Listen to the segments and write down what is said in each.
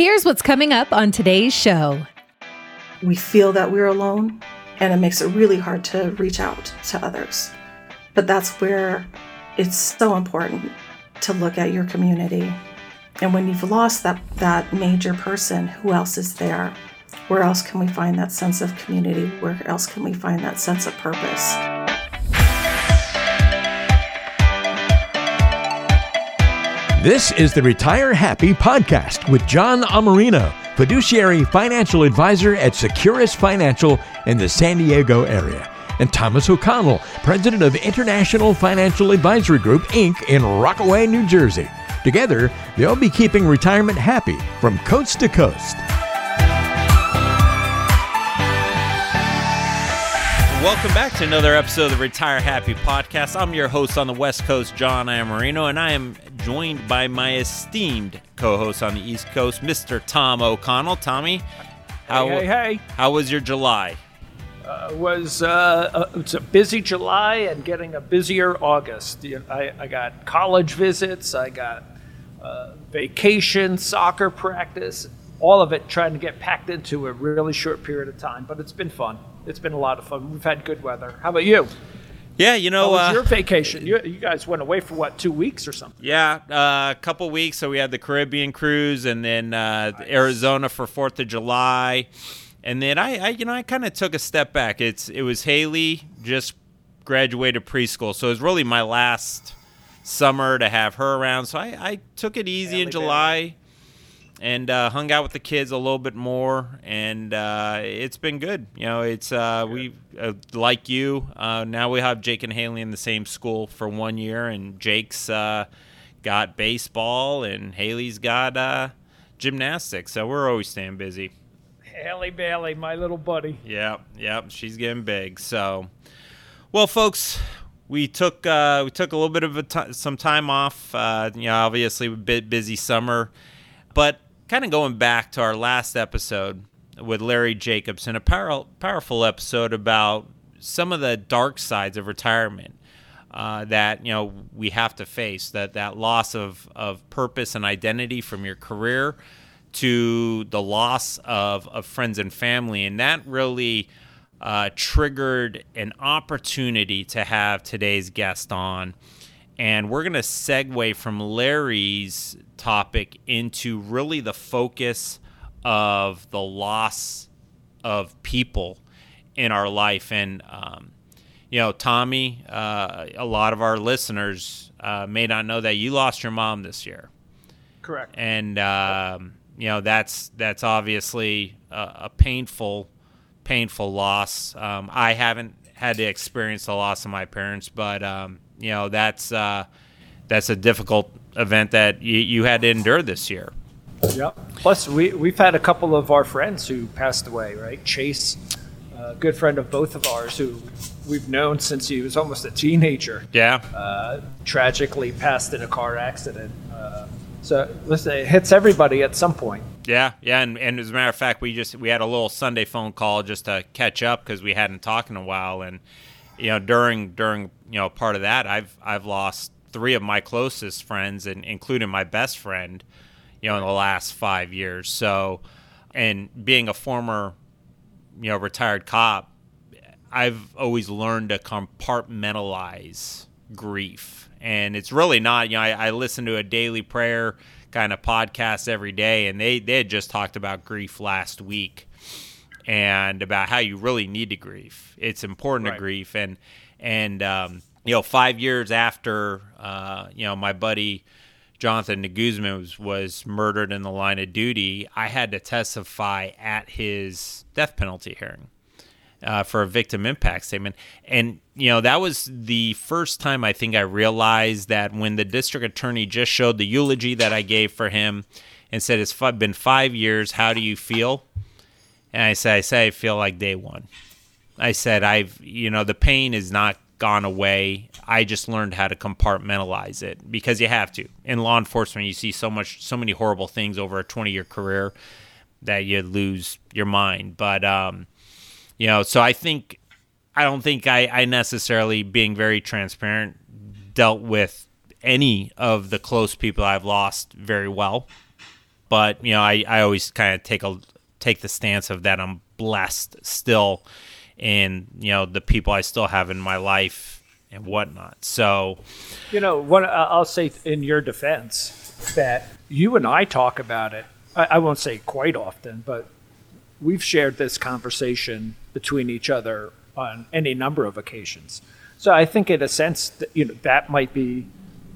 Here's what's coming up on today's show. We feel that we're alone, and it makes it really hard to reach out to others. But that's where it's so important to look at your community. And when you've lost that, that major person, who else is there? Where else can we find that sense of community? Where else can we find that sense of purpose? This is the Retire Happy podcast with John Amarino, fiduciary financial advisor at Securus Financial in the San Diego area, and Thomas O'Connell, president of International Financial Advisory Group, Inc. in Rockaway, New Jersey. Together, they'll be keeping retirement happy from coast to coast. Welcome back to another episode of the Retire Happy podcast. I'm your host on the West Coast, John Amarino, and I am joined by my esteemed co-host on the East Coast, Mr. Tom O'Connell. Tommy, how hey, hey, hey. how was your July? Uh, was uh, uh, it's a busy July and getting a busier August. You know, I, I got college visits, I got uh, vacation, soccer practice, all of it trying to get packed into a really short period of time. But it's been fun. It's been a lot of fun. We've had good weather. How about you? Yeah, you know, How was uh, your vacation? You, you guys went away for what, two weeks or something? yeah, uh, a couple weeks. So we had the Caribbean cruise, and then uh, Arizona for Fourth of July, and then I, I you know, I kind of took a step back. It's it was Haley just graduated preschool, so it was really my last summer to have her around. So I, I took it easy Haley in baby. July. and uh, hung out with the kids a little bit more, and uh, it's been good. You know, it's uh, we uh, like you. Uh, now we have Jake and Haley in the same school for one year, and Jake's uh, got baseball, and Haley's got uh, gymnastics. So we're always staying busy. Haley Bailey, my little buddy. Yeah, yeah, she's getting big. So, well, folks, we took uh, we took a little bit of a some time off. Uh, you know, obviously a bit busy summer, but kind of going back to our last episode with Larry Jacobson, a power, powerful episode about some of the dark sides of retirement. Uh, that you know we have to face that that loss of, of purpose and identity from your career to the loss of, of friends and family and that really uh, triggered an opportunity to have today's guest on and we're going to segue from larry's topic into really the focus of the loss of people in our life and um, you know, Tommy, uh, a lot of our listeners uh, may not know that you lost your mom this year, Correct. and um, you know that's that's obviously a, a painful, painful loss. Um, I haven't had to experience the loss of my parents, but um, you know that's uh, that's a difficult event that you, you had to endure this year. Yep. Plus, we, we've had a couple of our friends who passed away, right? Chase, a good friend of both of ours, who we've known since he was almost a teenager, Yeah, uh, tragically passed in a car accident. Uh, so, listen, it hits everybody at some point. Yeah, yeah, and, and as a matter of fact, we just we had a little Sunday phone call just to catch up because we hadn't talked in a while, and you know during during you know part of that, I've I've lost three of my closest friends, and including my best friend, you know, in the last five years. So, and being a former, you know, retired cop, I've always learned to compartmentalize grief. And it's really not, you know, I, I listen to a daily prayer kind of podcast every day, and they, they had just talked about grief last week and about how you really need to grieve. It's important Right. to grieve. And, and, um, you know, five years after, uh, you know, my buddy Jonathan Guzman was, was murdered in the line of duty, I had to testify at his death penalty hearing uh, for a victim impact statement. And, you know, that was the first time I think I realized that when the district attorney just showed the eulogy that I gave for him and said, It's been five years, how do you feel? And I said, I say, I feel like day one. I said, I've, you know, the pain is not gone away. I just learned how to compartmentalize it because you have to. In law enforcement, you see so much, so many horrible things over a 20 year career that you lose your mind. But, um, you know, so I think, I don't think I, I necessarily, being very transparent, dealt with any of the close people I've lost very well. but you know, I, I always kind of take a take the stance of that I'm blessed still in you know the people I still have in my life and whatnot. So, you know, what I'll say in your defense that you and I talk about it. I, I won't say quite often, but we've shared this conversation between each other on any number of occasions. So I think, in a sense, that, you know, that might be,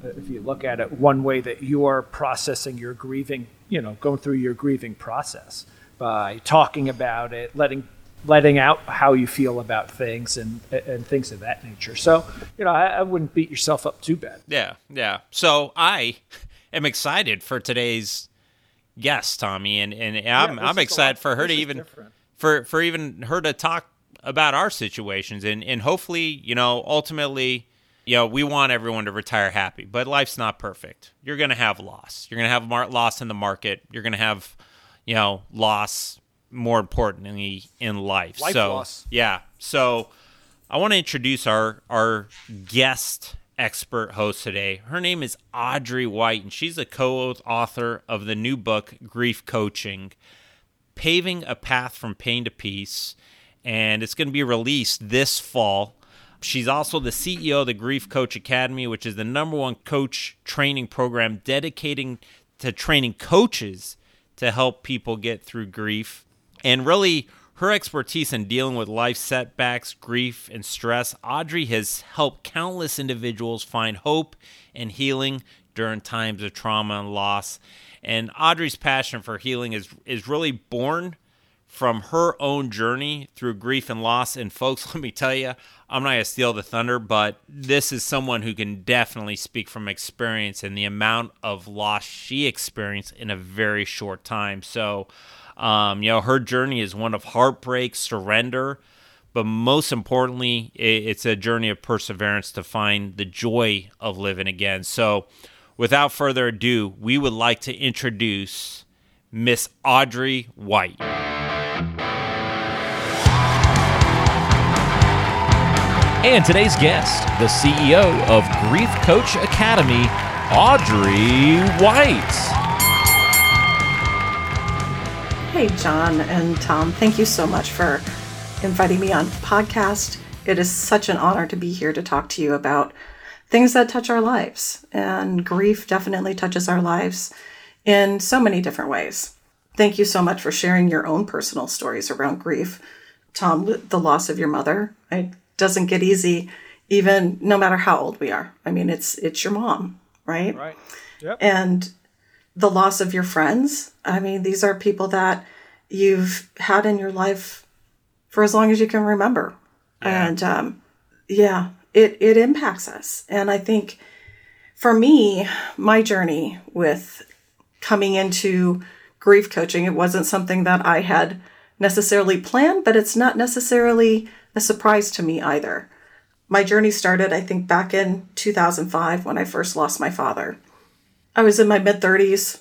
uh, if you look at it, one way that you are processing your grieving, you know, going through your grieving process by talking about it, letting letting out how you feel about things and and things of that nature. So, you know, I, I wouldn't beat yourself up too bad. Yeah, yeah. So I am excited for today's guest, Tommy, and and I'm I'm excited for her to even different. for for even her to talk about our situations and and hopefully, you know, ultimately you know, we want everyone to retire happy, but life's not perfect. You're going to have loss. You're going to have mar- loss in the market. You're going to have, you know, loss more importantly in life. life so, loss. yeah. So, I want to introduce our our guest expert host today. Her name is Audrey White, and she's a co-author of the new book Grief Coaching: Paving a Path from Pain to Peace, and it's going to be released this fall. She's also the CEO of the Grief Coach Academy, which is the number one coach training program dedicating to training coaches to help people get through grief. And really, her expertise in dealing with life setbacks, grief, and stress, Audrey has helped countless individuals find hope and healing during times of trauma and loss. And Audrey's passion for healing is is really born from her own journey through grief and loss. And folks, let me tell you, I'm not gonna steal the thunder, but this is someone who can definitely speak from experience and the amount of loss she experienced in a very short time. So um, you know, her journey is one of heartbreak, surrender, but most importantly, it's a journey of perseverance to find the joy of living again. So, without further ado, we would like to introduce Miss Audrey White. And today's guest, the CEO of Grief Coach Academy, Audrey White. Hey, John and Tom, thank you so much for inviting me on podcast. It is such an honor to be here to talk to you about things that touch our lives. And grief definitely touches our lives in so many different ways. Thank you so much for sharing your own personal stories around grief. Tom, the loss of your mother, it doesn't get easy even no matter how old we are. I mean, it's it's your mom, right? Right. Yep. And the loss of your friends. I mean, these are people that you've had in your life for as long as you can remember. Yeah. And um, yeah, it, it impacts us. And I think for me, my journey with coming into grief coaching, it wasn't something that I had necessarily planned, but it's not necessarily a surprise to me either. My journey started, I think, back in 2005 when I first lost my father. I was in my mid 30s.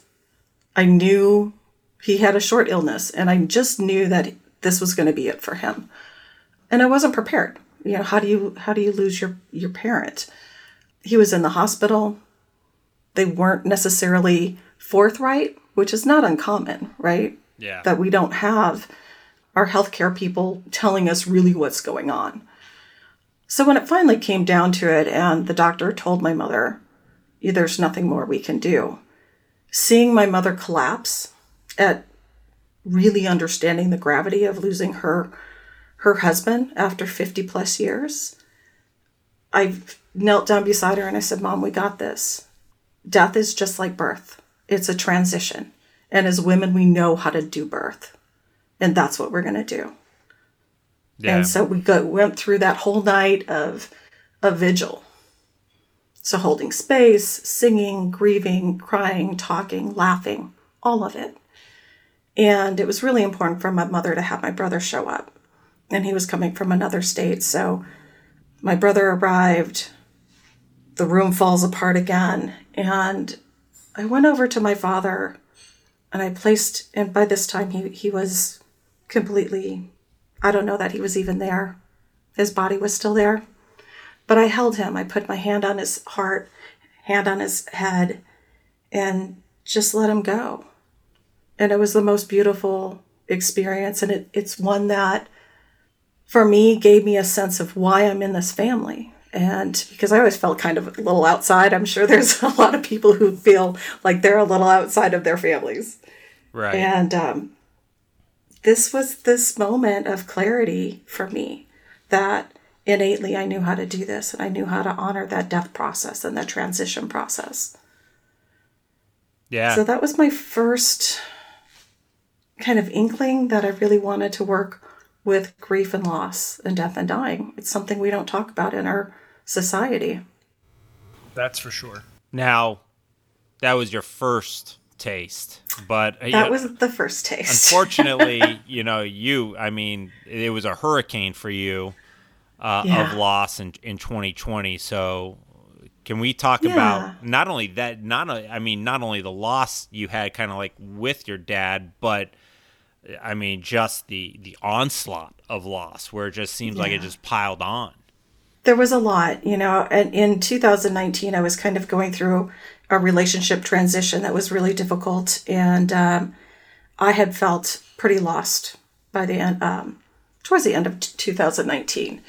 I knew he had a short illness, and I just knew that this was going to be it for him. And I wasn't prepared. You know, how do you how do you lose your your parent? He was in the hospital. They weren't necessarily forthright, which is not uncommon, right? Yeah. That we don't have our healthcare people telling us really what's going on. So when it finally came down to it, and the doctor told my mother, there's nothing more we can do. Seeing my mother collapse at really understanding the gravity of losing her her husband after 50 plus years, I knelt down beside her and I said, "Mom, we got this. Death is just like birth. It's a transition. And as women, we know how to do birth. And that's what we're going to do." Yeah. And so we go, went through that whole night of a vigil so, holding space, singing, grieving, crying, talking, laughing, all of it. And it was really important for my mother to have my brother show up. And he was coming from another state. So, my brother arrived. The room falls apart again. And I went over to my father and I placed, and by this time he, he was completely, I don't know that he was even there. His body was still there. But I held him. I put my hand on his heart, hand on his head, and just let him go. And it was the most beautiful experience. And it, it's one that, for me, gave me a sense of why I'm in this family. And because I always felt kind of a little outside, I'm sure there's a lot of people who feel like they're a little outside of their families. Right. And um, this was this moment of clarity for me that innately I knew how to do this and I knew how to honor that death process and that transition process. yeah. So that was my first kind of inkling that I really wanted to work with grief and loss and death and dying. It's something we don't talk about in our society. That's for sure. now, that was your first taste, but uh, That yeah, was the first taste. unfortunately, you know, you. I mean, it was a hurricane for you uh, Yeah. of loss in in 2020. So, can we talk Yeah. about not only that? Not I mean, not only the loss you had, kind of like with your dad, but I mean, just the the onslaught of loss, where it just seems like it just piled on. there was a lot, you know, and in 2019, I was kind of going through a relationship transition that was really difficult. And um, I had felt pretty lost by the end, um, towards the end of t- 2019.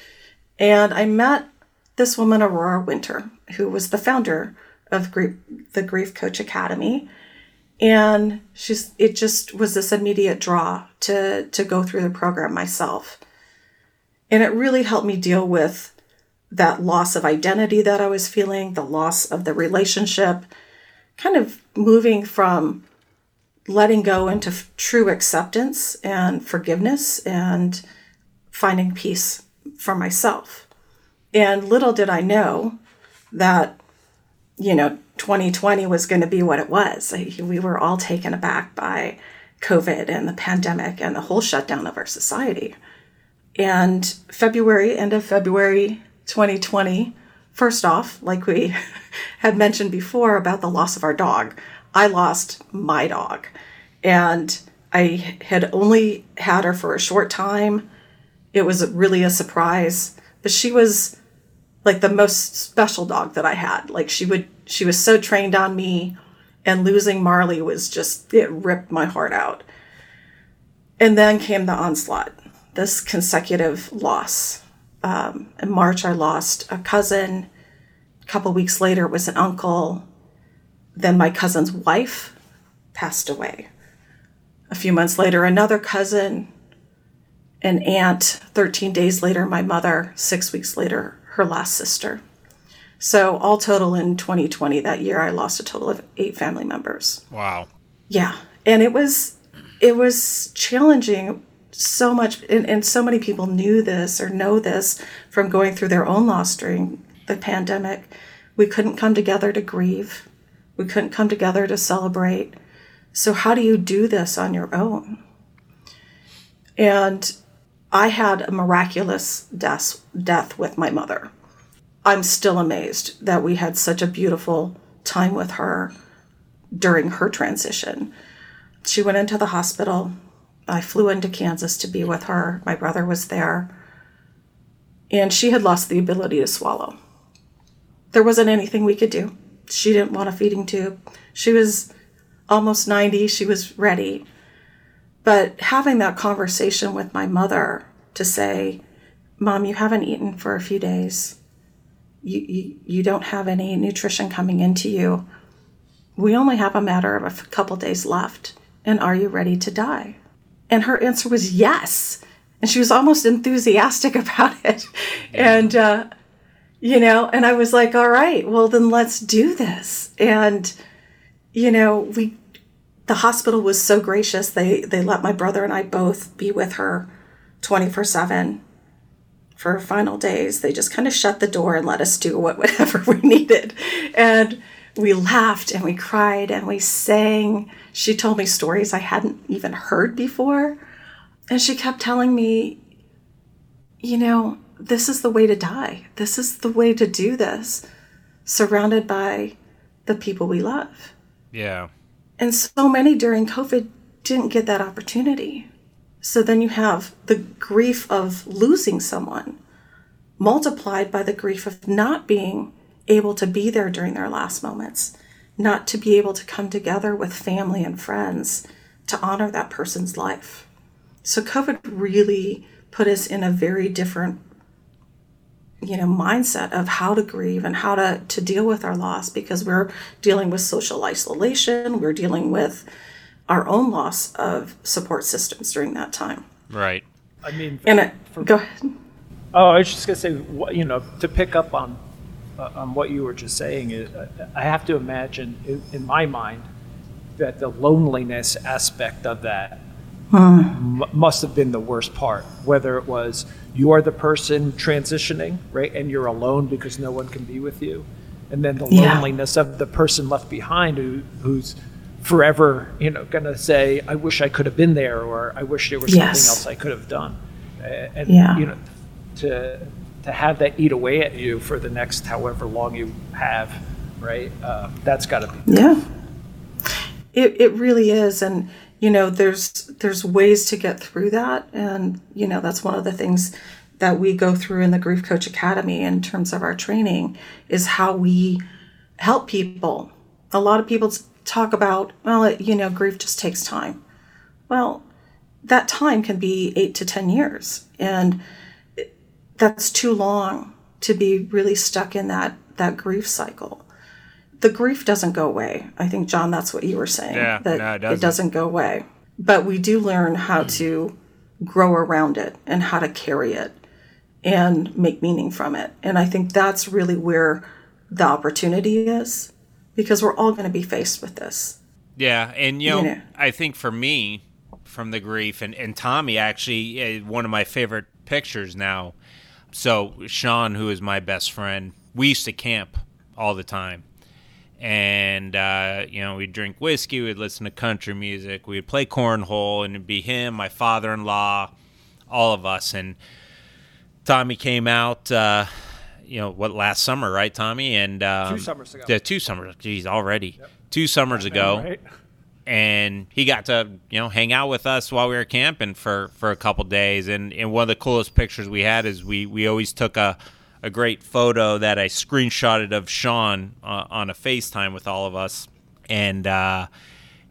And I met this woman, Aurora Winter, who was the founder of Grief, the Grief Coach Academy. And she's, it just was this immediate draw to, to go through the program myself. And it really helped me deal with that loss of identity that I was feeling, the loss of the relationship, kind of moving from letting go into f- true acceptance and forgiveness and finding peace for myself. And little did I know that, you know, 2020 was going to be what it was. We were all taken aback by COVID and the pandemic and the whole shutdown of our society. And February, end of February 2020, first off, like we had mentioned before about the loss of our dog, I lost my dog. And I had only had her for a short time. It was really a surprise, but she was like the most special dog that I had. Like she would, she was so trained on me, and losing Marley was just, it ripped my heart out. And then came the onslaught, this consecutive loss. Um, in March, I lost a cousin. A couple weeks later, it was an uncle. Then my cousin's wife passed away. A few months later, another cousin, an aunt. 13 days later, my mother. Six weeks later, her last sister. So, all total in 2020, that year, I lost a total of eight family members. Wow. Yeah, and it was it was challenging so much, and, and so many people knew this or know this from going through their own loss during the pandemic. We couldn't come together to grieve. We couldn't come together to celebrate. So how do you do this on your own? And I had a miraculous death death with my mother. I'm still amazed that we had such a beautiful time with her during her transition. She went into the hospital. I flew into Kansas to be with her. My brother was there. And she had lost the ability to swallow. There wasn't anything we could do. She didn't want a feeding tube. She was almost 90. She was ready. But having that conversation with my mother to say, Mom, you haven't eaten for a few days. You, you, you don't have any nutrition coming into you we only have a matter of a couple days left. And are you ready to die? And her answer was yes. And she was almost enthusiastic about it. And, uh, you know, and I was like, all right, well, then let's do this. And, you know, we, the hospital was so gracious. They, they let my brother and I both be with her 24 7 for her final days. They just kind of shut the door and let us do what, whatever we needed. And, we laughed and we cried and we sang. She told me stories I hadn't even heard before. And she kept telling me, you know, this is the way to die. This is the way to do this, surrounded by the people we love. Yeah. And so many during COVID didn't get that opportunity. So then you have the grief of losing someone multiplied by the grief of not being able to be there during their last moments, not to be able to come together with family and friends to honor that person's life. So COVID really put us in a very different you know mindset of how to grieve and how to to deal with our loss because we're dealing with social isolation we're dealing with our own loss of support systems during that time Right. I mean, and it, for, go ahead Oh, I was just gonna say, what- you know, to pick up on uh, on what you were just saying, is uh, I have to imagine in, in my mind that the loneliness aspect of that m- must have been the worst part. Whether it was you are the person transitioning, right, and you're alone because no one can be with you, and then the Yeah. loneliness of the person left behind who who's forever, you know, gonna say, "I wish I could have been there," or "I wish there was something else I could have done." And Yeah. you know, to to have that eat away at you for the next however long you have, right? Uh, that's got to be. Yeah. It it really is and you know there's there's ways to get through that and you know that's one of the things that we go through in the Grief Coach Academy in terms of our training is how we help people. A lot of people talk about well it, you know grief just takes time. Well, that time can be 8 to 10 years and that's too long to be really stuck in that that grief cycle the grief doesn't go away. I think, John, that's what you were saying. Yeah, that no, it doesn't. it doesn't go away. But we do learn how to grow around it and how to carry it and make meaning from it. And I think that's really where the opportunity is because we're all going to be faced with this. Yeah, and you know, You know. I think for me, from the grief, and, and Tommy actually, uh, one of my favorite pictures now. So Sean, who is my best friend, we used to camp all the time, and uh, you know, we'd drink whiskey, we'd listen to country music, we'd play cornhole, and it'd be him, my father-in-law, all of us, and Tommy came out. Uh, you know what? Last summer, right, Tommy? And um, Two summers ago. Yeah, two summers. Geez, already. Two summers ago Right? And he got to you know hang out with us while we were camping for for a couple days. And and one of the coolest pictures we had is we we always took a a great photo that I screenshotted of Sean uh, on a FaceTime with all of us. And uh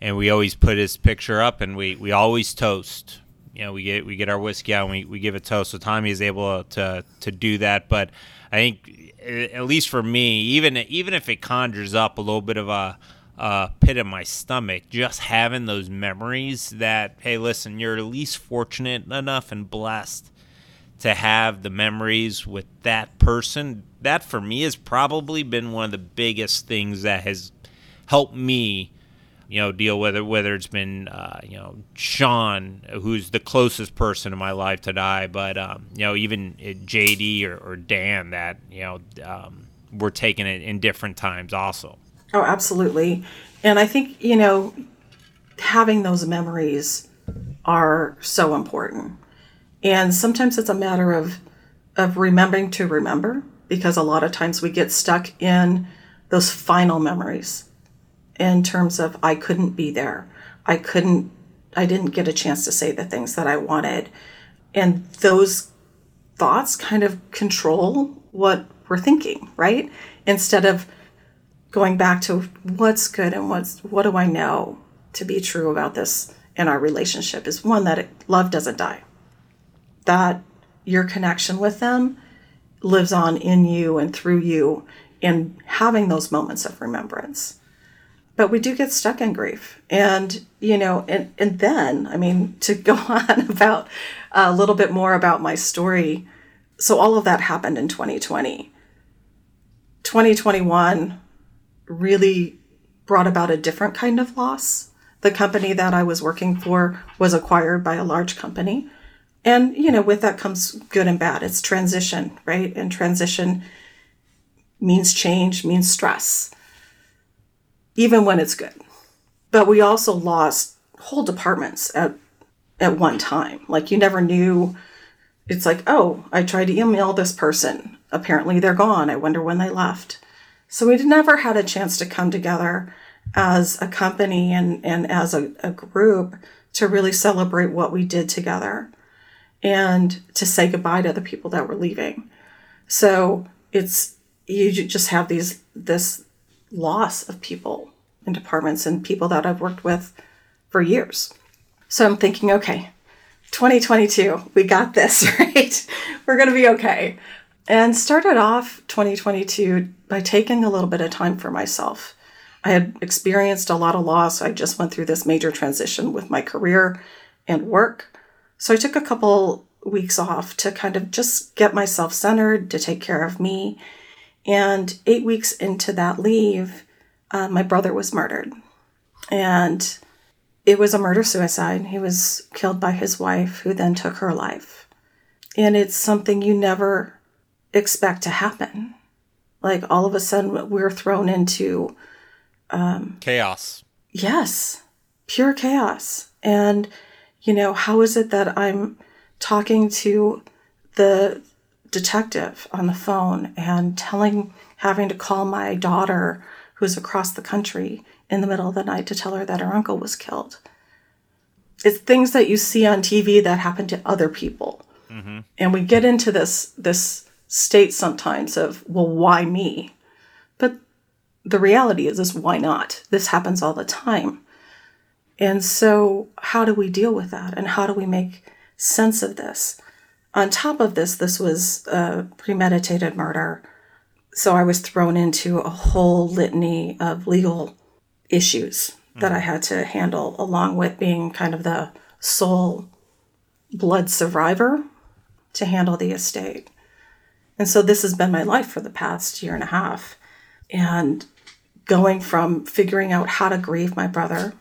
and we always put his picture up and we we always toast. You know we get we get our whiskey out and we, we give a toast. So Tommy is able to to do that. But I think at least for me even even if it conjures up a little bit of a uh, pit in my stomach just having those memories that hey listen you're at least fortunate enough and blessed to have the memories with that person. That for me has probably been one of the biggest things that has helped me you know deal with it whether it's been uh, you know Sean who's the closest person in my life to die but um, you know even uh, JD or, or Dan that you know um, we're taking it in different times also Oh, absolutely. And I think, you know, having those memories are so important. And sometimes it's a matter of of remembering to remember because a lot of times we get stuck in those final memories in terms of I couldn't be there. I couldn't I didn't get a chance to say the things that I wanted. And those thoughts kind of control what we're thinking, right? Instead of going back to what's good and what's what do I know to be true about this in our relationship is one that it, love doesn't die. That your connection with them lives on in you and through you in having those moments of remembrance. But we do get stuck in grief. And, you know, and, and then, I mean, to go on about a little bit more about my story. So all of that happened in 2020. 2021 really brought about a different kind of loss. The company that I was working for was acquired by a large company. And, you know, with that comes good and bad. It's transition, right? And transition means change, means stress, even when it's good. But we also lost whole departments at, at one time. Like you never knew. It's like, oh, I tried to email this person. Apparently they're gone. I wonder when they left. So we'd never had a chance to come together as a company and, and as a, a group to really celebrate what we did together and to say goodbye to the people that were leaving. So it's you just have these this loss of people in departments and people that I've worked with for years. So I'm thinking, okay, 2022, we got this, right? We're going to be okay. And started off 2022 by taking a little bit of time for myself. I had experienced a lot of loss. I just went through this major transition with my career and work. So I took a couple weeks off to kind of just get myself centered, to take care of me. And eight weeks into that leave, uh, my brother was murdered. And it was a murder suicide. He was killed by his wife, who then took her life. And it's something you never expect to happen. Like all of a sudden, we're thrown into um, chaos. Yes, pure chaos. And, you know, how is it that I'm talking to the detective on the phone and telling, having to call my daughter who's across the country in the middle of the night to tell her that her uncle was killed. It's things that you see on TV that happen to other people. Mm-hmm. And we get into this this state sometimes of, well, why me? But the reality is is why not? This happens all the time. And so how do we deal with that? And how do we make sense of this? On top of this, this was a premeditated murder. So I was thrown into a whole litany of legal issues that I had to handle, along with being kind of the sole blood survivor to handle the estate. And so this has been my life for the past year and a half. And going from figuring out how to grieve my brother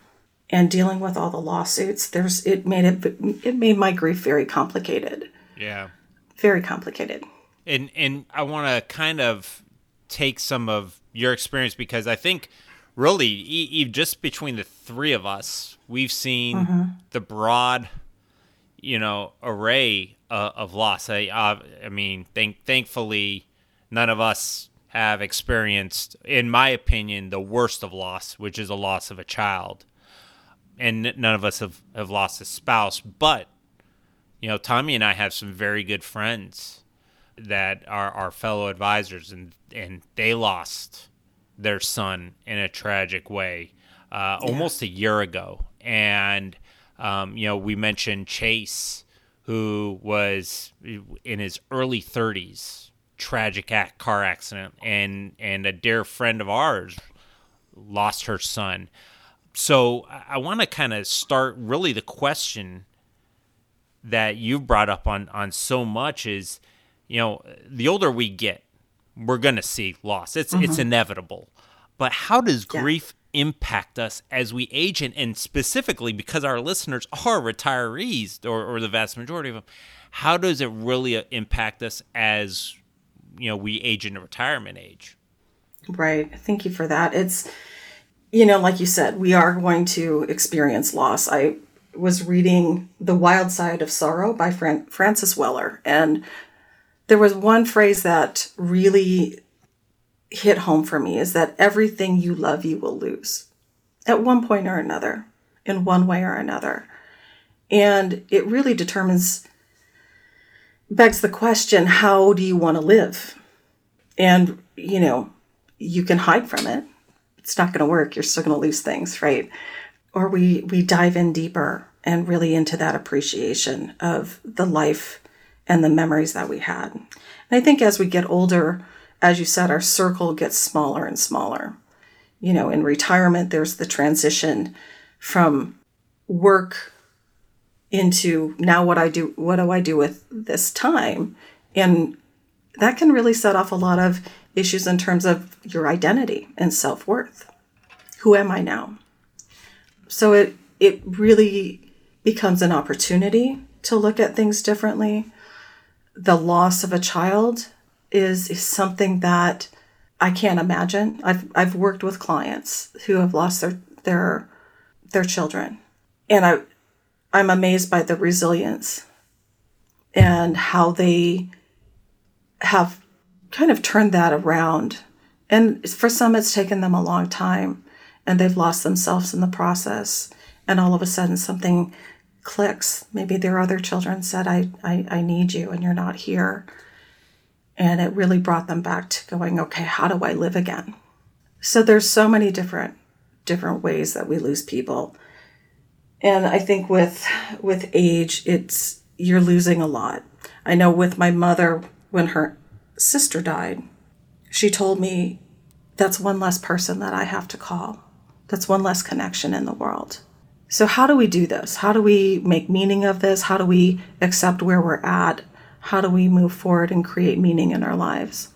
and dealing with all the lawsuits, there's it made it it made my grief very complicated. Yeah. Very complicated. And and I want to kind of take some of your experience because I think really, e- just between the three of us, we've seen mm-hmm. the broad, you know, array uh, of loss. I, uh, I mean, thank, thankfully, none of us have experienced, in my opinion, the worst of loss, which is a loss of a child. And none of us have, have lost a spouse. But, you know, Tommy and I have some very good friends that are our fellow advisors, and, and they lost their son in a tragic way uh, yeah. almost a year ago. And, um, you know, we mentioned Chase, who was in his early 30s, tragic car accident, and, and a dear friend of ours lost her son. So I want to kind of start really the question that you've brought up on, on so much is, you know, the older we get, we're going to see loss. It's mm-hmm. it's inevitable. But how does yeah. grief impact us as we age and, and specifically because our listeners are retirees or, or the vast majority of them, how does it really uh, impact us as you know we age into retirement age? Right. Thank you for that. It's you know, like you said, we are going to experience loss. I was reading The Wild Side of Sorrow by Fran- Francis Weller, and there was one phrase that really hit home for me is that everything you love, you will lose at one point or another, in one way or another. And it really determines, begs the question how do you want to live? And, you know, you can hide from it. It's not going to work. You're still going to lose things, right? Or we, we dive in deeper and really into that appreciation of the life and the memories that we had. And I think as we get older, as you said, our circle gets smaller and smaller. You know, in retirement, there's the transition from work into now what I do, what do I do with this time? And that can really set off a lot of issues in terms of your identity and self worth. Who am I now? So it, it really becomes an opportunity to look at things differently the loss of a child is, is something that I can't imagine. I've I've worked with clients who have lost their their their children, and I I'm amazed by the resilience and how they have kind of turned that around. And for some, it's taken them a long time, and they've lost themselves in the process. And all of a sudden, something clicks. Maybe their other children said, I, I, I need you and you're not here. And it really brought them back to going, okay, how do I live again? So there's so many different different ways that we lose people. And I think with with age, it's you're losing a lot. I know with my mother when her sister died, she told me that's one less person that I have to call. That's one less connection in the world. So, how do we do this? How do we make meaning of this? How do we accept where we're at? How do we move forward and create meaning in our lives?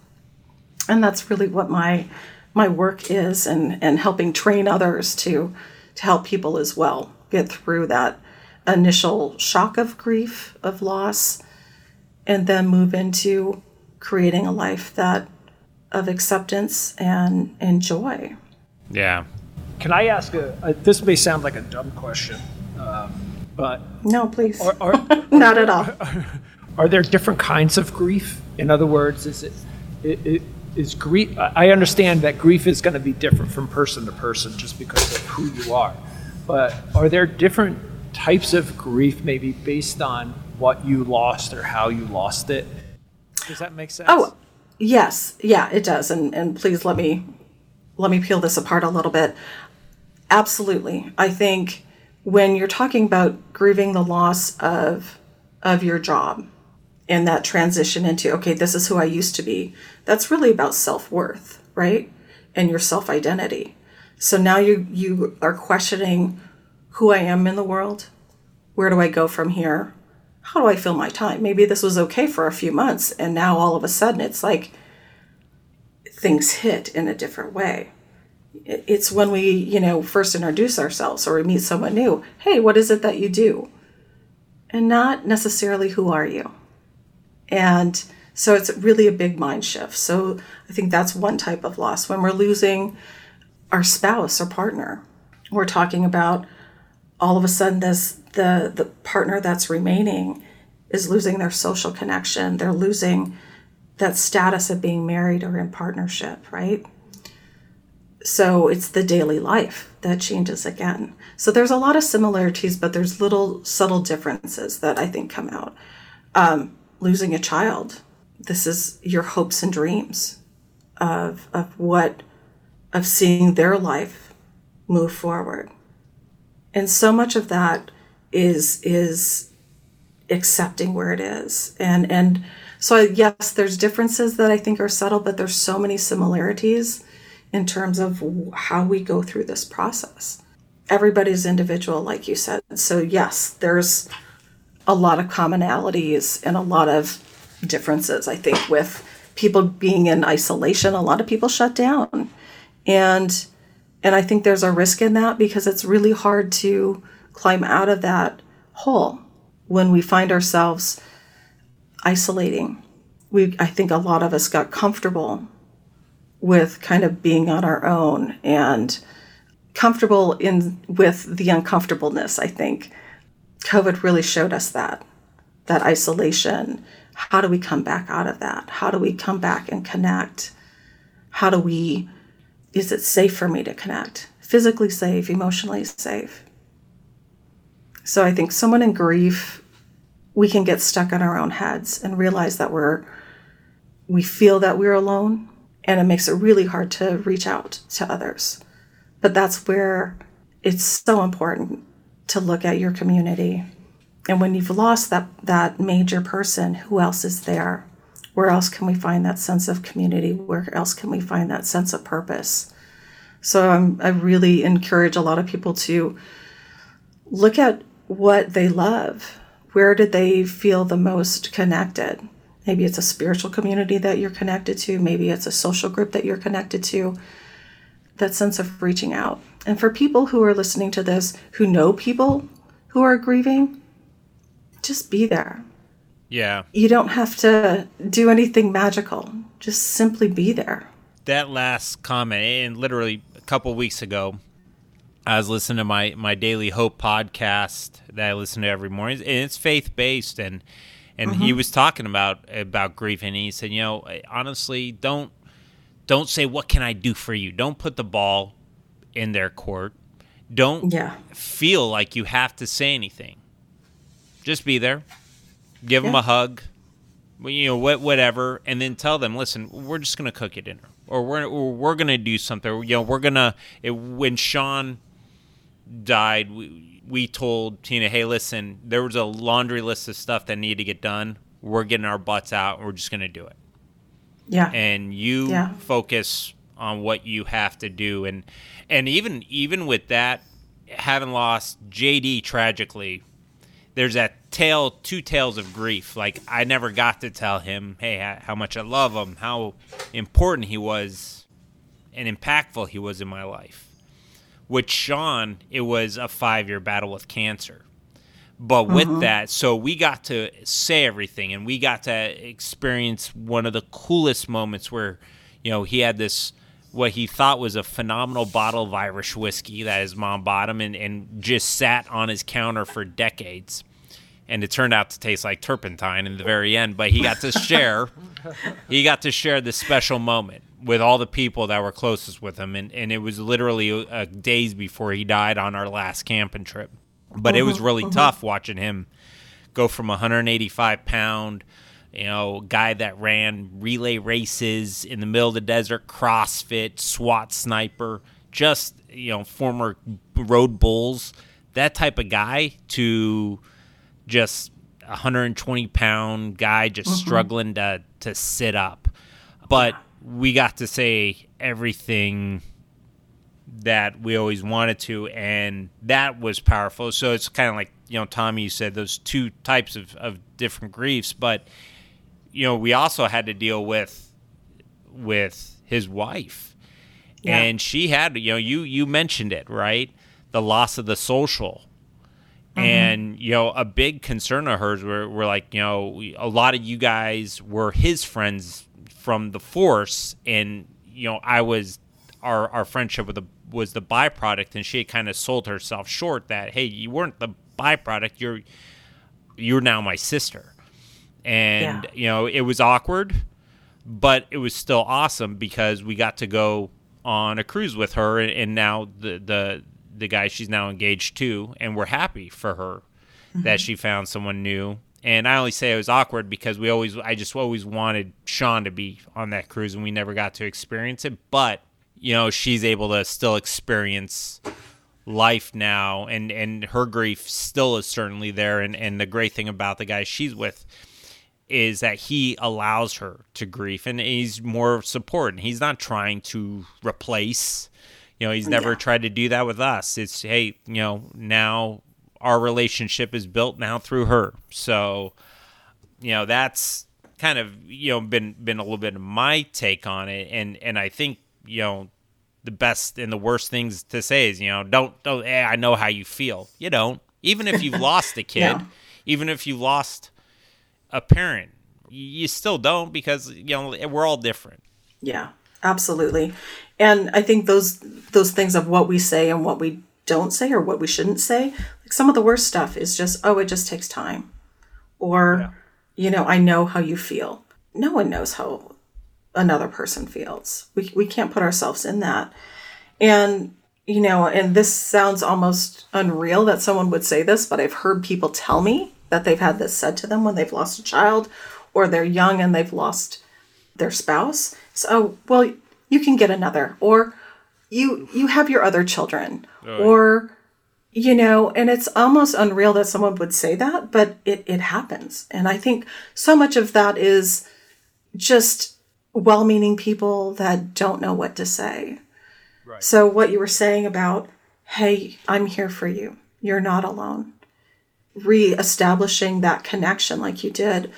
And that's really what my my work is and, and helping train others to to help people as well get through that initial shock of grief, of loss, and then move into creating a life that of acceptance and, and joy. Yeah, Can I ask a, a? This may sound like a dumb question, um, but No, please. are, are, Not at all. Are there different kinds of grief? In other words, is it, it, it is grief? I understand that grief is going to be different from person to person just because of who you are. But are there different types of grief, maybe based on what you lost or how you lost it? Does that make sense? Oh, yes, yeah, it does. And and please let me let me peel this apart a little bit. Absolutely, I think when you're talking about grieving the loss of of your job and that transition into okay, this is who I used to be. That's really about self worth, right, and your self identity. So now you you are questioning who I am in the world. Where do I go from here? how do I fill my time? Maybe this was okay for a few months, and now all of a sudden it's like things hit in a different way. It's when we, you know, first introduce ourselves or we meet someone new. Hey, what is it that you do? And not necessarily who are you? And so it's really a big mind shift. So I think that's one type of loss. When we're losing our spouse or partner, we're talking about all of a sudden this the the partner that's remaining is losing their social connection they're losing that status of being married or in partnership right so it's the daily life that changes again so there's a lot of similarities but there's little subtle differences that i think come out um, losing a child. This is your hopes and dreams of of what of seeing their life move forward. And so much of that is is accepting where it is. And and so yes there's differences that i think are subtle but there's so many similarities in terms of how we go through this process. Everybody's individual like you said. So yes there's a lot of commonalities and a lot of differences i think with people being in isolation a lot of people shut down and and I think there's a risk in that because it's really hard to climb out of that hole when we find ourselves isolating. We I think a lot of us got comfortable with kind of being on our own and comfortable in with the uncomfortableness, I think. COVID really showed us that that isolation. How do we come back out of that? How do we come back and connect? How do we is it safe for me to connect? Physically safe, emotionally safe. So I think someone in grief, we can get stuck in our own heads and realize that we're, we feel that we're alone, and it makes it really hard to reach out to others. But that's where it's so important to look at your community. And when you've lost that, that major person, who else is there? where else can we find that sense of community? Where else can we find that sense of purpose? So um, I really encourage a lot of people to look at what they love. Where did they feel the most connected? Maybe it's a spiritual community that you're connected to. Maybe it's a social group that you're connected to. That sense of reaching out. And for people who are listening to this who know people who are grieving, just be there Yeah. you don't have to do anything magical. Just simply be there. That last comment, and literally a couple weeks ago, I was listening to my, my Daily Hope podcast that I listen to every morning, and it's faith based, and and he mm-hmm. was talking about about grief, and he said, you know, honestly, don't don't say what can I do for you. Don't put the ball in their court. Don't Yeah. feel like you have to say anything. Just be there. Give them a hug. You know, what, whatever, and then tell them, listen, we're just gonna cook you dinner, or we're or we're gonna do something. You know, we're gonna. It, when Sean died, we, we told Tina, hey, listen, there was a laundry list of stuff that needed to get done. We're getting our butts out and we're just going to do it. Yeah. And you Yeah. focus on what you have to do. And, and even, even with that, having lost JD tragically, there's that tale, two tales of grief. Like I never got to tell him, hey, how much I love him, how important he was and impactful he was in my life. With Sean, it was a five year battle with cancer. But with mm-hmm. that, so we got to say everything and we got to experience one of the coolest moments where, you know, he had this, what he thought was a phenomenal bottle of Irish whiskey that his mom bought him and, and just sat on his counter for decades. And it turned out to taste like turpentine in the very end, but he got to share, he got to share this special moment with all the people that were closest with him. And, and it was literally uh, days before he died on our last camping trip but it was really tough watching him go from 185 pound you know guy that ran relay races in the middle of the desert crossfit swat sniper just you know former road bulls. That type of guy to just 120 pound guy just mm-hmm. struggling to to sit up. But we got to say everything that we always wanted to, and that was powerful. So it's kind of like you know, Tommy, you said those two types of, of different griefs, but you know, we also had to deal with with his wife, Yeah. and she had you know, you you mentioned it right, the loss of the social. Mm-hmm. And you know, a big concern of hers were, were like, you know, a lot of you guys were his friends from the force, and you know, I was our our friendship with the was the byproduct, and she had kind of sold herself short that hey, you weren't the byproduct, you're you're now my sister, and Yeah. you know, it was awkward, but it was still awesome because we got to go on a cruise with her, and, and now the the the guy she's now engaged to, and we're happy for her that mm-hmm. she found someone new. And I only say it was awkward because we always, I just always wanted Sean to be on that cruise, and we never got to experience it. But you know, she's able to still experience life now, and and her grief still is certainly there. And and the great thing about the guy she's with is that he allows her to grieve and he's more support and he's not trying to replace you know he's never Yeah. tried to do that with us it's hey you know now our relationship is built now through her so you know that's kind of you know been been a little bit of my take on it and and i think you know the best and the worst things to say is you know don't don't eh, i know how you feel you don't even if you've lost a kid No. even if you lost a parent you still don't because you know we're all different Yeah, absolutely. And I think those those things of what we say and what we don't say or what we shouldn't say, like some of the worst stuff is just, oh, it just takes time. Or, you know, I know how you feel. No one knows how another person feels. We we can't put ourselves in that. And you know, and this sounds almost unreal that someone would say this, but I've heard people tell me that they've had this said to them when they've lost a child or they're young and they've lost their spouse. So, well, you can get another, or you you have your other children, oh, or you know, and it's almost unreal that someone would say that, but it it happens, and I think so much of that is just well-meaning people that don't know what to say. Right. So what you were saying about, hey, I'm here for you. You're not alone. Re-establishing that connection like you did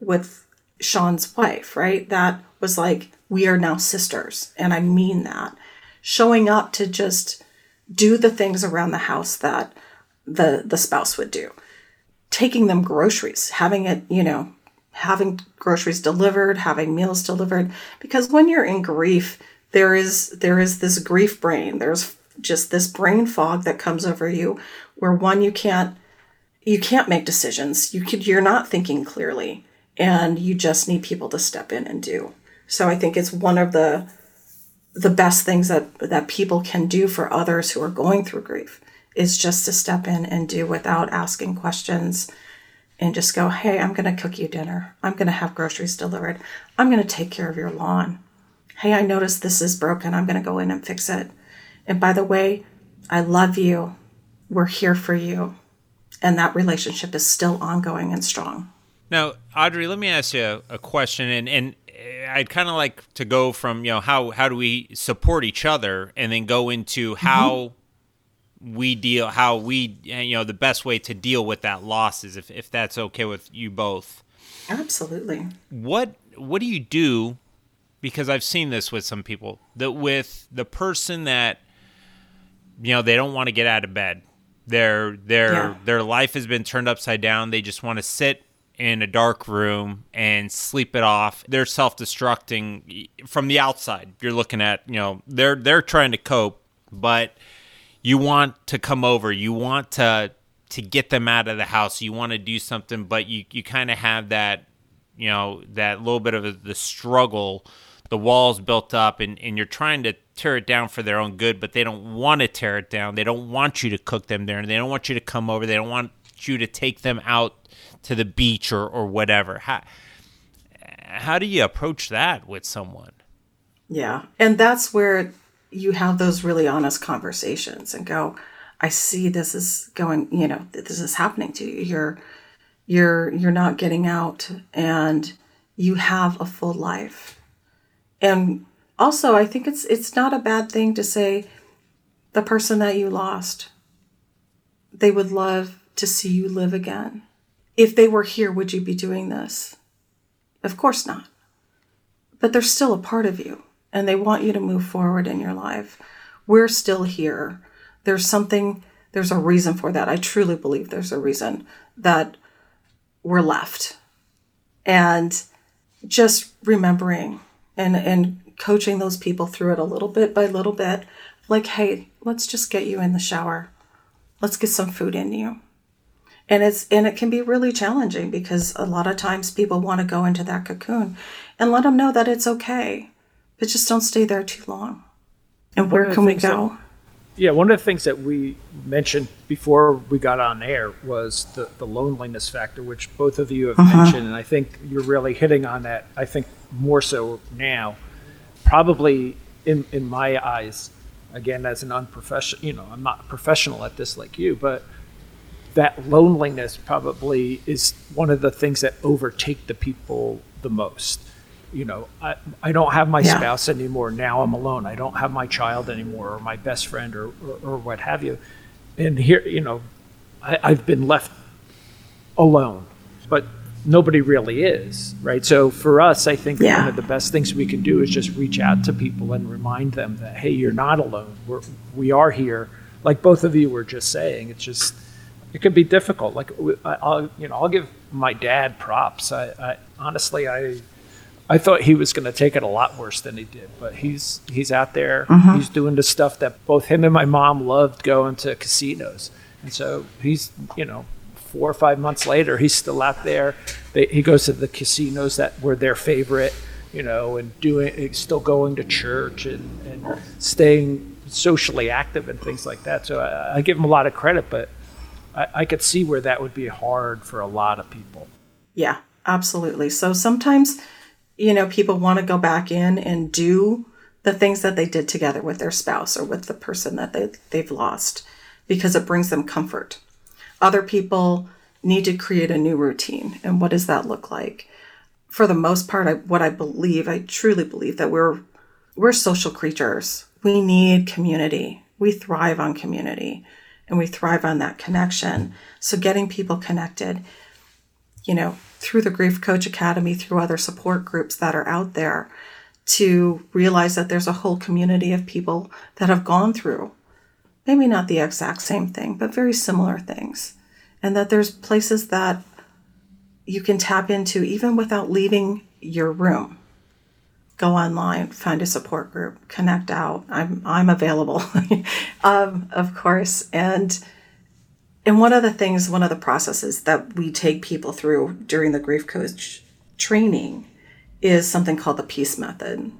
with Sean's wife, right? That was like, we are now sisters. And I mean that. Showing up to just do the things around the house that the the spouse would do. Taking them groceries, having it, you know, having groceries delivered, having meals delivered. Because when you're in grief, there is there is this grief brain. There's just this brain fog that comes over you where one you can't you can't make decisions. You could you're not thinking clearly and you just need people to step in and do. So I think it's one of the the best things that that people can do for others who are going through grief is just to step in and do without asking questions and just go, "Hey, I'm going to cook you dinner. I'm going to have groceries delivered. I'm going to take care of your lawn. Hey, I noticed this is broken. I'm going to go in and fix it. And by the way, I love you we're here for you. And that relationship is still ongoing and strong. Now, Audrey, let me ask you a question, and, and I'd kind of like to go from you know how how do we support each other, and then go into how mm-hmm. we deal, how we you know the best way to deal with that loss is if if that's okay with you both. Absolutely. What what do you do? Because I've seen this with some people that with the person that you know they don't want to get out of bed. Their their yeah. their life has been turned upside down. They just want to sit in a dark room and sleep it off. They're self-destructing from the outside. You're looking at, you know, they're they're trying to cope, but you want to come over. You want to to get them out of the house. You want to do something, but you you kind of have that, you know, that little bit of a, the struggle. The walls built up, and and you're trying to tear it down for their own good, but they don't want to tear it down. They don't want you to cook them there, and they don't want you to come over. They don't want you to take them out to the beach or, or whatever. How, how do you approach that with someone? Yeah. And that's where you have those really honest conversations and go, I see this is going, you know, this is happening to you. You're you're you're not getting out and you have a full life. And also, I think it's it's not a bad thing to say the person that you lost they would love to see you live again if they were here, would you be doing this? Of course not. But they're still a part of you and they want you to move forward in your life. We're still here. There's something, there's a reason for that. I truly believe there's a reason that we're left. And just remembering and, and coaching those people through it a little bit by little bit. Like, hey, let's just get you in the shower. Let's get some food in you. And it's and it can be really challenging because a lot of times people want to go into that cocoon and let them know that it's okay but just don't stay there too long. And where can we go that, yeah one of the things that we mentioned before we got on air was the, the loneliness factor which both of you have uh-huh. mentioned and i think you're really hitting on that i think more so now probably in, in my eyes again as an unprofessional you know i'm not a professional at this like you but that loneliness probably is one of the things that overtake the people the most. You know, I, I don't have my yeah. spouse anymore. Now I'm alone. I don't have my child anymore, or my best friend, or, or, or what have you. And here, you know, I, I've been left alone, but nobody really is, right? So for us, I think yeah. one of the best things we can do is just reach out to people and remind them that, hey, you're not alone. We're, we are here. Like both of you were just saying, it's just it can be difficult. Like I'll, you know, I'll give my dad props. I, I honestly, I, I thought he was going to take it a lot worse than he did, but he's he's out there. Mm-hmm. He's doing the stuff that both him and my mom loved going to casinos, and so he's you know four or five months later he's still out there. They, he goes to the casinos that were their favorite, you know, and doing still going to church and, and staying socially active and things like that. So I, I give him a lot of credit, but I, I could see where that would be hard for a lot of people. Yeah, absolutely. So sometimes, you know, people want to go back in and do the things that they did together with their spouse or with the person that they, they've lost because it brings them comfort. Other people need to create a new routine. And what does that look like? For the most part, I, what I believe, I truly believe that we're we're social creatures. We need community. We thrive on community and we thrive on that connection. So getting people connected, you know, through the Grief Coach Academy, through other support groups that are out there, to realize that there's a whole community of people that have gone through maybe not the exact same thing, but very similar things. And that there's places that you can tap into even without leaving your room go online, find a support group, connect out. I'm I'm available, um, of course. And and one of the things, one of the processes that we take people through during the grief coach training is something called the peace method.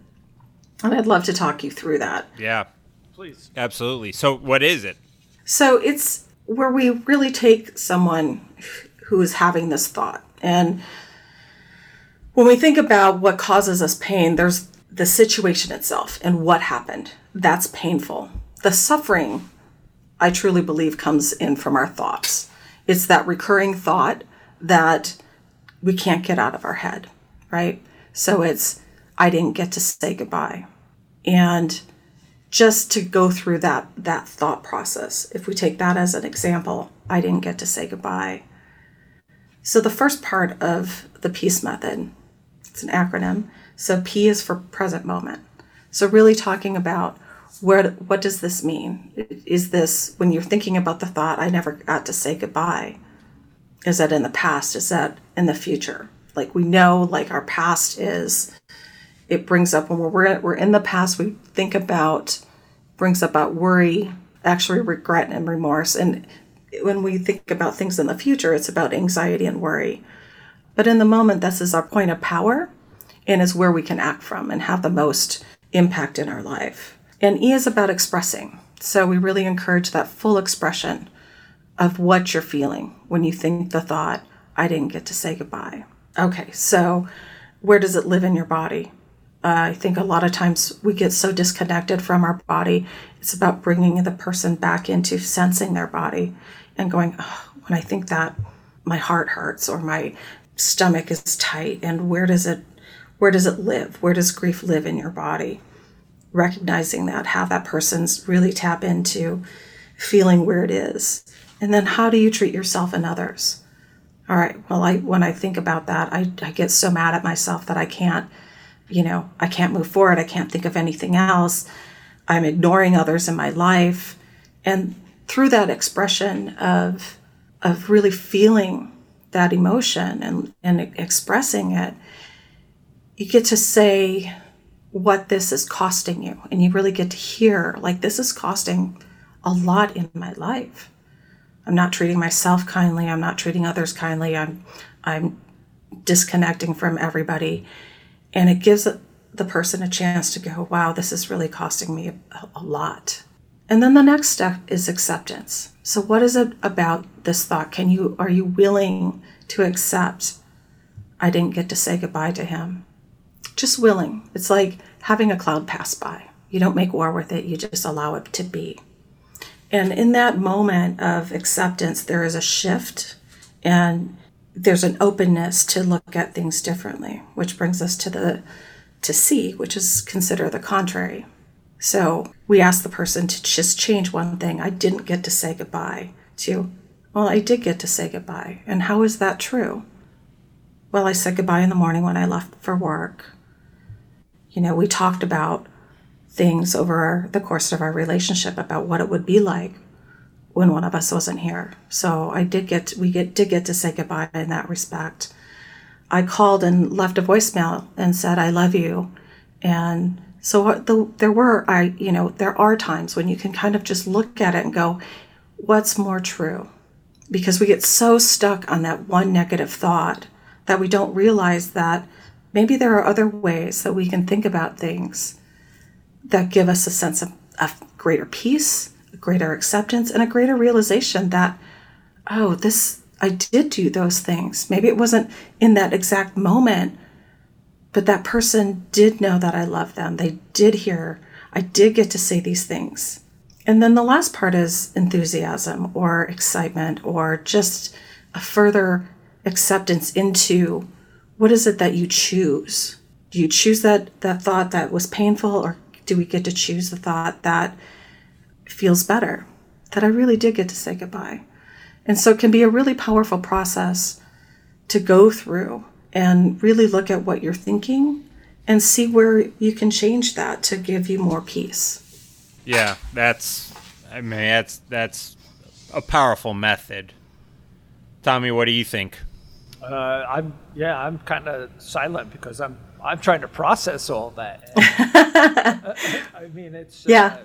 And I'd love to talk you through that. Yeah. Please. Absolutely. So what is it? So it's where we really take someone who is having this thought and when we think about what causes us pain, there's the situation itself and what happened. That's painful. The suffering I truly believe comes in from our thoughts. It's that recurring thought that we can't get out of our head, right? So it's, I didn't get to say goodbye. And just to go through that that thought process. If we take that as an example i didn't get to say goodbye. So the first part of the peace method it's an acronym. So p is for present moment. So really talking about where what does this mean? Is this when you're thinking about the thought i never got to say goodbye is that in the past? Is that in the future? Like we know like our past is it brings up when we're we're in the past we think about brings about worry actually regret and remorse. And when we think about things in the future it's about anxiety and worry. But in the moment this is our point of power and is where we can act from and have the most impact in our life. And e is about expressing. So we really encourage that full expression of what you're feeling when you think the thought i didn't get to say goodbye. Okay so where does it live in your body uh, I think a lot of times we get so disconnected from our body. It's about bringing the person back into sensing their body and going, oh, when I think that, my heart hurts or my stomach is tight. And where does it, where does it live? Where does grief live in your body? Recognizing that, have that person's really tap into feeling where it is. And then how do you treat yourself and others? All right. Well, I when I think about that, I, I get so mad at myself that I can't you know, I can't move forward. I can't think of anything else. I'm ignoring others in my life. And through that expression of, of really feeling that emotion and, and expressing it, you get to say what this is costing you. And you really get to hear, like, this is costing a lot in my life. I'm not treating myself kindly. I'm not treating others kindly. I'm, I'm disconnecting from everybody and it gives the person a chance to go, wow, this is really costing me a, a lot. And then the next step is acceptance. So what is it about this thought? Can you are you willing to accept I didn't get to say goodbye to him? Just willing. It's like having a cloud pass by. You don't make war with it, you just allow it to be. And in that moment of acceptance, there is a shift and there's an openness to look at things differently, which brings us to the to C, which is consider the contrary. So we ask the person to just change one thing. I didn't get to say goodbye to, well, I did get to say goodbye. And how is that true? Well, I said goodbye in the morning when I left for work. You know, we talked about things over the course of our relationship about what it would be like when one of us wasn't here. So I did get we get did get to say goodbye in that respect. I called and left a voicemail and said I love you, and so the, there were I you know there are times when you can kind of just look at it and go, what's more true? Because we get so stuck on that one negative thought that we don't realize that maybe there are other ways that we can think about things that give us a sense of, of greater peace greater acceptance and a greater realization that, oh, this, I did do those things. Maybe it wasn't in that exact moment, but that person did know that I love them. They did hear, I did get to say these things. And then the last part is enthusiasm or excitement or just a further acceptance into what is it that you choose? Do you choose that that thought that was painful or do we get to choose the thought that feels better, that I really did get to say goodbye. And so it can be a really powerful process to go through and really look at what you're thinking and see where you can change that to give you more peace. Yeah, that's I mean that's that's a powerful method. Tommy, what do you think? Uh, I'm yeah, I'm kind of silent because I'm I'm trying to process all that. I mean, it's yeah. Uh,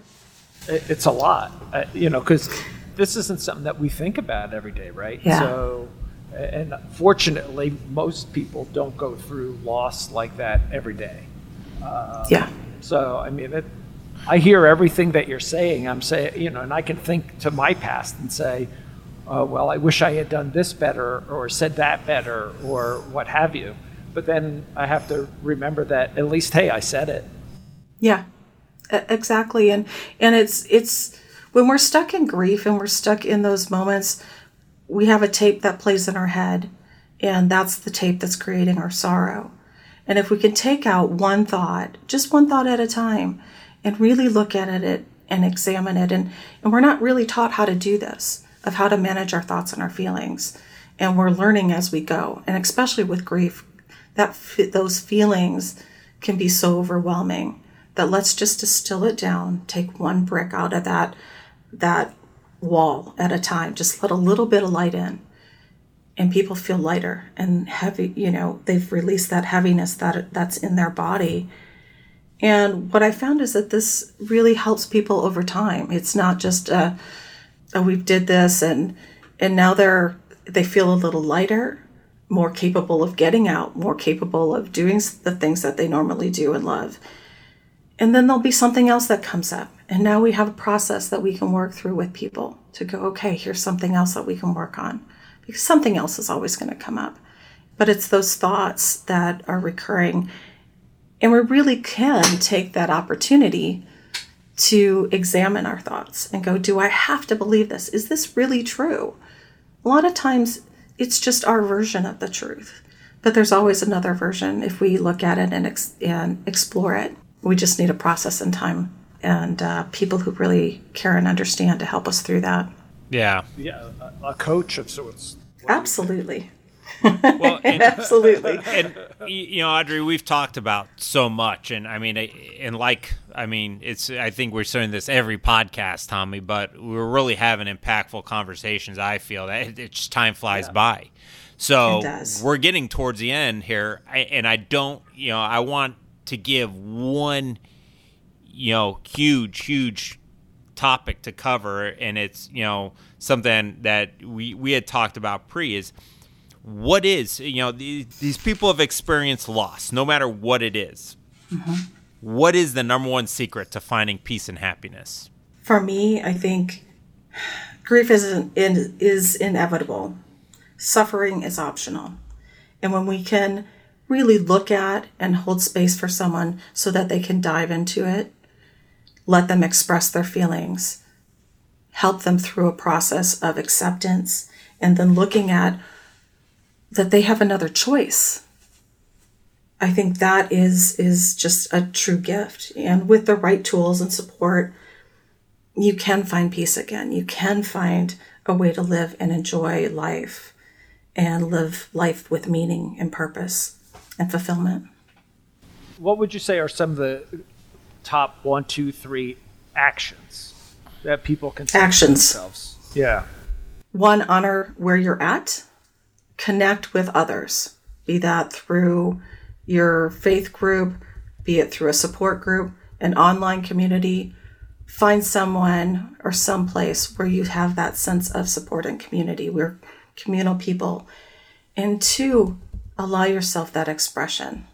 it's a lot, uh, you know, because this isn't something that we think about every day, right? Yeah. So, and fortunately, most people don't go through loss like that every day. Uh, yeah. So, I mean, it, I hear everything that you're saying. I'm saying, you know, and I can think to my past and say, uh, well, I wish I had done this better or said that better or what have you. But then I have to remember that at least, hey, I said it. Yeah exactly and and it's it's when we're stuck in grief and we're stuck in those moments, we have a tape that plays in our head, and that's the tape that's creating our sorrow. And if we can take out one thought, just one thought at a time, and really look at it and examine it, and, and we're not really taught how to do this, of how to manage our thoughts and our feelings. And we're learning as we go. And especially with grief, that those feelings can be so overwhelming that let's just distill it down, take one brick out of that that wall at a time, just let a little bit of light in. And people feel lighter and heavy, you know, they've released that heaviness that that's in their body. And what I found is that this really helps people over time. It's not just a, oh, we did this and and now they're they feel a little lighter, more capable of getting out, more capable of doing the things that they normally do and love. And then there'll be something else that comes up. And now we have a process that we can work through with people to go, okay, here's something else that we can work on. Because something else is always going to come up. But it's those thoughts that are recurring. And we really can take that opportunity to examine our thoughts and go, do I have to believe this? Is this really true? A lot of times it's just our version of the truth. But there's always another version if we look at it and, ex- and explore it. We just need a process and time and uh, people who really care and understand to help us through that. Yeah. Yeah, a, a coach of sorts. Absolutely. Well, and, Absolutely. and you know, Audrey, we've talked about so much, and I mean, and like, I mean, it's. I think we're saying this every podcast, Tommy, but we're really having impactful conversations. I feel that it, just time flies Yeah. by. So we're getting towards the end here, and I don't, you know, I want to give one, you know, huge, huge topic to cover, and it's you know something that we we had talked about pre is what is you know these, these people have experienced loss no matter what it is. Mm-hmm. What is the number one secret to finding peace and happiness For me, I think grief is, in, is inevitable. Suffering is optional. And when we can really look at and hold space for someone so that they can dive into it, let them express their feelings, help them through a process of acceptance, and then looking at that they have another choice. I think that is is just a true gift. And with the right tools and support, you can find peace again. You can find a way to live and enjoy life and live life with meaning and purpose and fulfillment. What would you say are some of the top one, two, three actions that people can take Actions. themselves? Yeah. One, honor where you're at, connect with others, be that through your faith group, be it through a support group, an online community. Find someone or some place where you have that sense of support and community. We're communal people. And two, allow yourself that expression.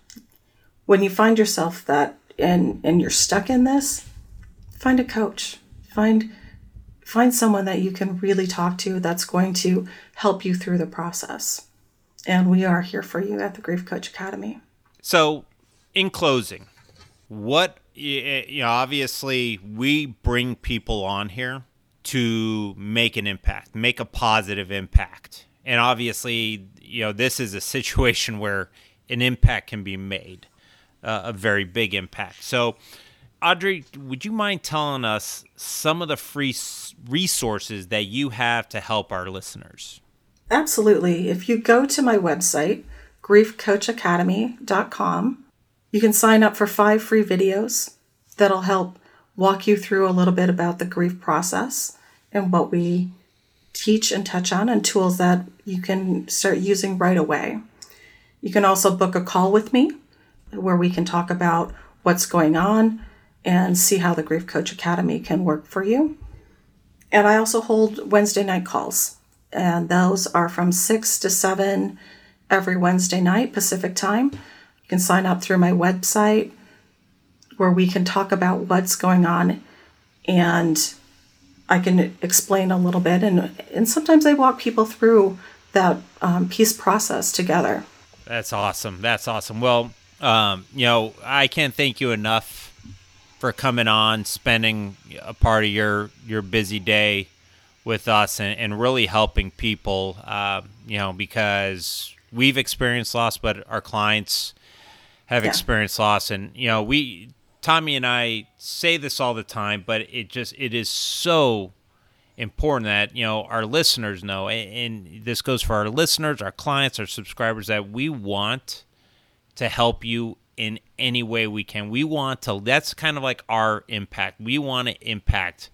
When you find yourself that and and you're stuck in this, find a coach. Find find someone that you can really talk to that's going to help you through the process. And we are here for you at the Grief Coach Academy. So, in closing, what you know, obviously, we bring people on here to make an impact, make a positive impact, and obviously, you know, this is a situation where an impact can be made, uh, a very big impact. So, Audrey, would you mind telling us some of the free resources that you have to help our listeners? Absolutely. If you go to my website, griefcoachacademy.com, you can sign up for five free videos that'll help walk you through a little bit about the grief process and what we teach and touch on and tools that you can start using right away. You can also book a call with me where we can talk about what's going on and see how the Grief Coach Academy can work for you. And I also hold Wednesday night calls, and those are from 6 to 7 every Wednesday night Pacific time. You can sign up through my website where we can talk about what's going on and I can explain a little bit. And, and sometimes I walk people through that um, peace process together. That's awesome. That's awesome. Well, um, you know, I can't thank you enough for coming on, spending a part of your your busy day with us, and, and really helping people. Uh, you know, because we've experienced loss, but our clients have Yeah. experienced loss, and you know, we Tommy and I say this all the time, but it just it is so important that you know our listeners know and, this goes for our listeners our clients our subscribers that we want to help you in any way we can. We want to that's kind of like our impact. We want to impact.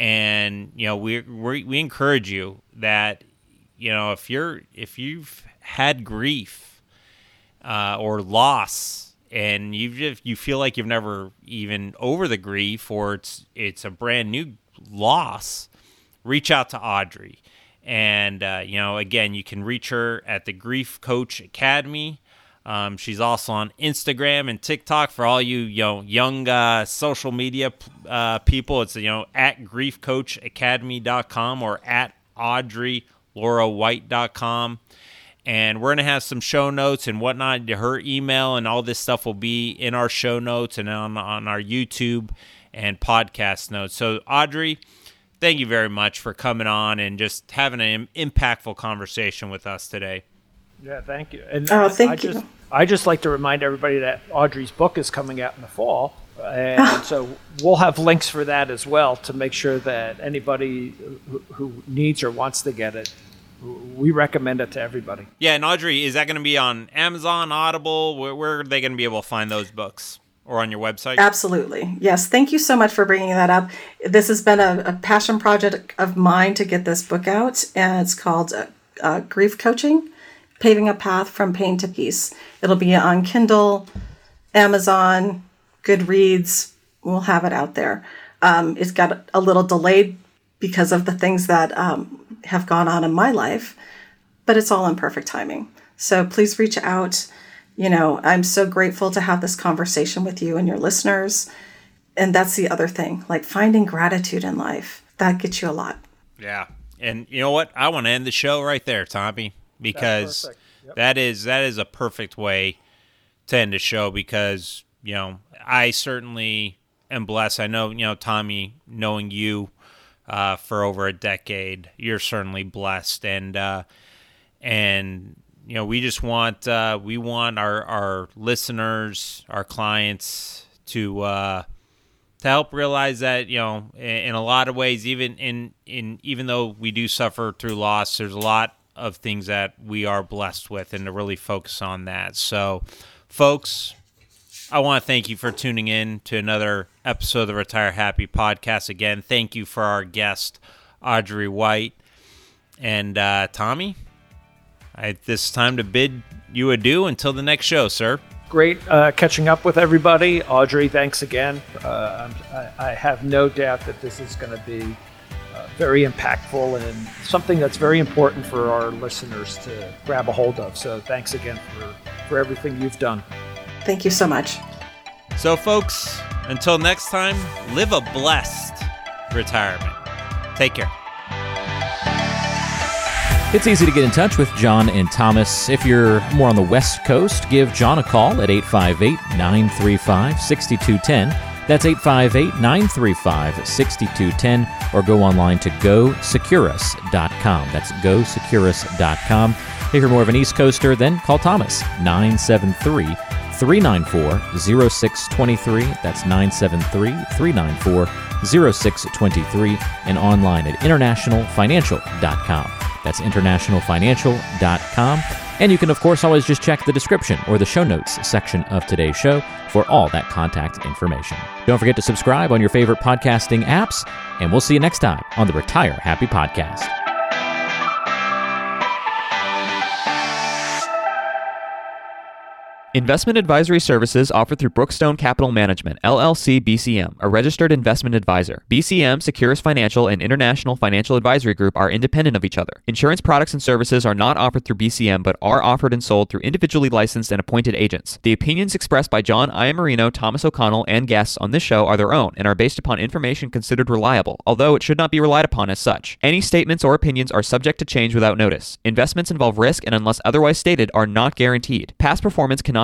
And you know we we we encourage you that you know if you're if you've had grief uh, or loss and you just you feel like you've never even over the grief or it's it's a brand new loss. Reach out to audrey. And uh, you know again you can reach her at the grief coach academy. Um, she's also on instagram and tiktok for all you, you know, young uh, social media uh, people. It's you know at griefcoachacademy.com or at audreylaurawhite.com and we're going to have some show notes and whatnot. Her email and all this stuff will be in our show notes and on, on our YouTube and podcast notes. So, Audrey, thank you very much for coming on and just having an impactful conversation with us today. Yeah, thank you. And Oh, thank I you. Just, I just like to remind everybody that Audrey's book is coming out in the fall. And ah. so we'll have links for that as well to make sure that anybody who, who needs or wants to get it, we recommend it to everybody. Yeah, and Audrey, is that going to be on Amazon, Audible? Where, where are they going to be able to find those books? Or on your website? Absolutely. Yes. Thank you so much for bringing that up. This has been a, a passion project of mine to get this book out, and it's called uh, uh, Grief Coaching Paving a Path from Pain to Peace. It'll be on Kindle, Amazon, Goodreads. We'll have it out there. Um, it's got a little delayed because of the things that um, have gone on in my life, but it's all in perfect timing. So please reach out. You know, I'm so grateful to have this conversation with you and your listeners. And that's the other thing, like finding gratitude in life. That gets you a lot. Yeah. And you know what? I want to end the show right there, Tommy, because. Yep. that is that is a perfect way to end the show because, you know, I certainly am blessed. I know, you know, Tommy, knowing you uh, for over a decade, you're certainly blessed. And uh and you know, we just want uh we want our our listeners, our clients to uh to help realize that you know in, in a lot of ways even in in even though we do suffer through loss there's a lot of things that we are blessed with and to really focus on that. So folks i want to thank you for tuning in to another episode of the retire happy podcast again thank you for our guest audrey white and uh, tommy I, this time to bid you adieu until the next show sir Great uh, catching up with everybody. Audrey, thanks again. Uh, I, I have no doubt that this is going to be uh, very impactful and something that's very important for our listeners to grab a hold of. So thanks again for, for everything you've done. Thank you so much. So, folks, until next time, live a blessed retirement. Take care. It's easy to get in touch with John and Thomas. If you're more on the West Coast, give John a call at 858 935 6210. That's 858 935 6210, or go online to gosecurus.com. That's gosecurus.com. If you're more of an East Coaster, then call Thomas 973 394 0623. That's 973 394 0623, and online at internationalfinancial.com. That's internationalfinancial.com. And you can, of course, always just check the description or the show notes section of today's show for all that contact information. Don't forget to subscribe on your favorite podcasting apps, and we'll see you next time on the Retire Happy Podcast. Investment advisory services offered through Brookstone Capital Management, LLC BCM, a registered investment advisor. BCM, Securus Financial, and International Financial Advisory Group are independent of each other. Insurance products and services are not offered through BCM but are offered and sold through individually licensed and appointed agents. The opinions expressed by John Iamarino, Thomas O'Connell, and guests on this show are their own and are based upon information considered reliable, although it should not be relied upon as such. Any statements or opinions are subject to change without notice. Investments involve risk and, unless otherwise stated, are not guaranteed. Past performance cannot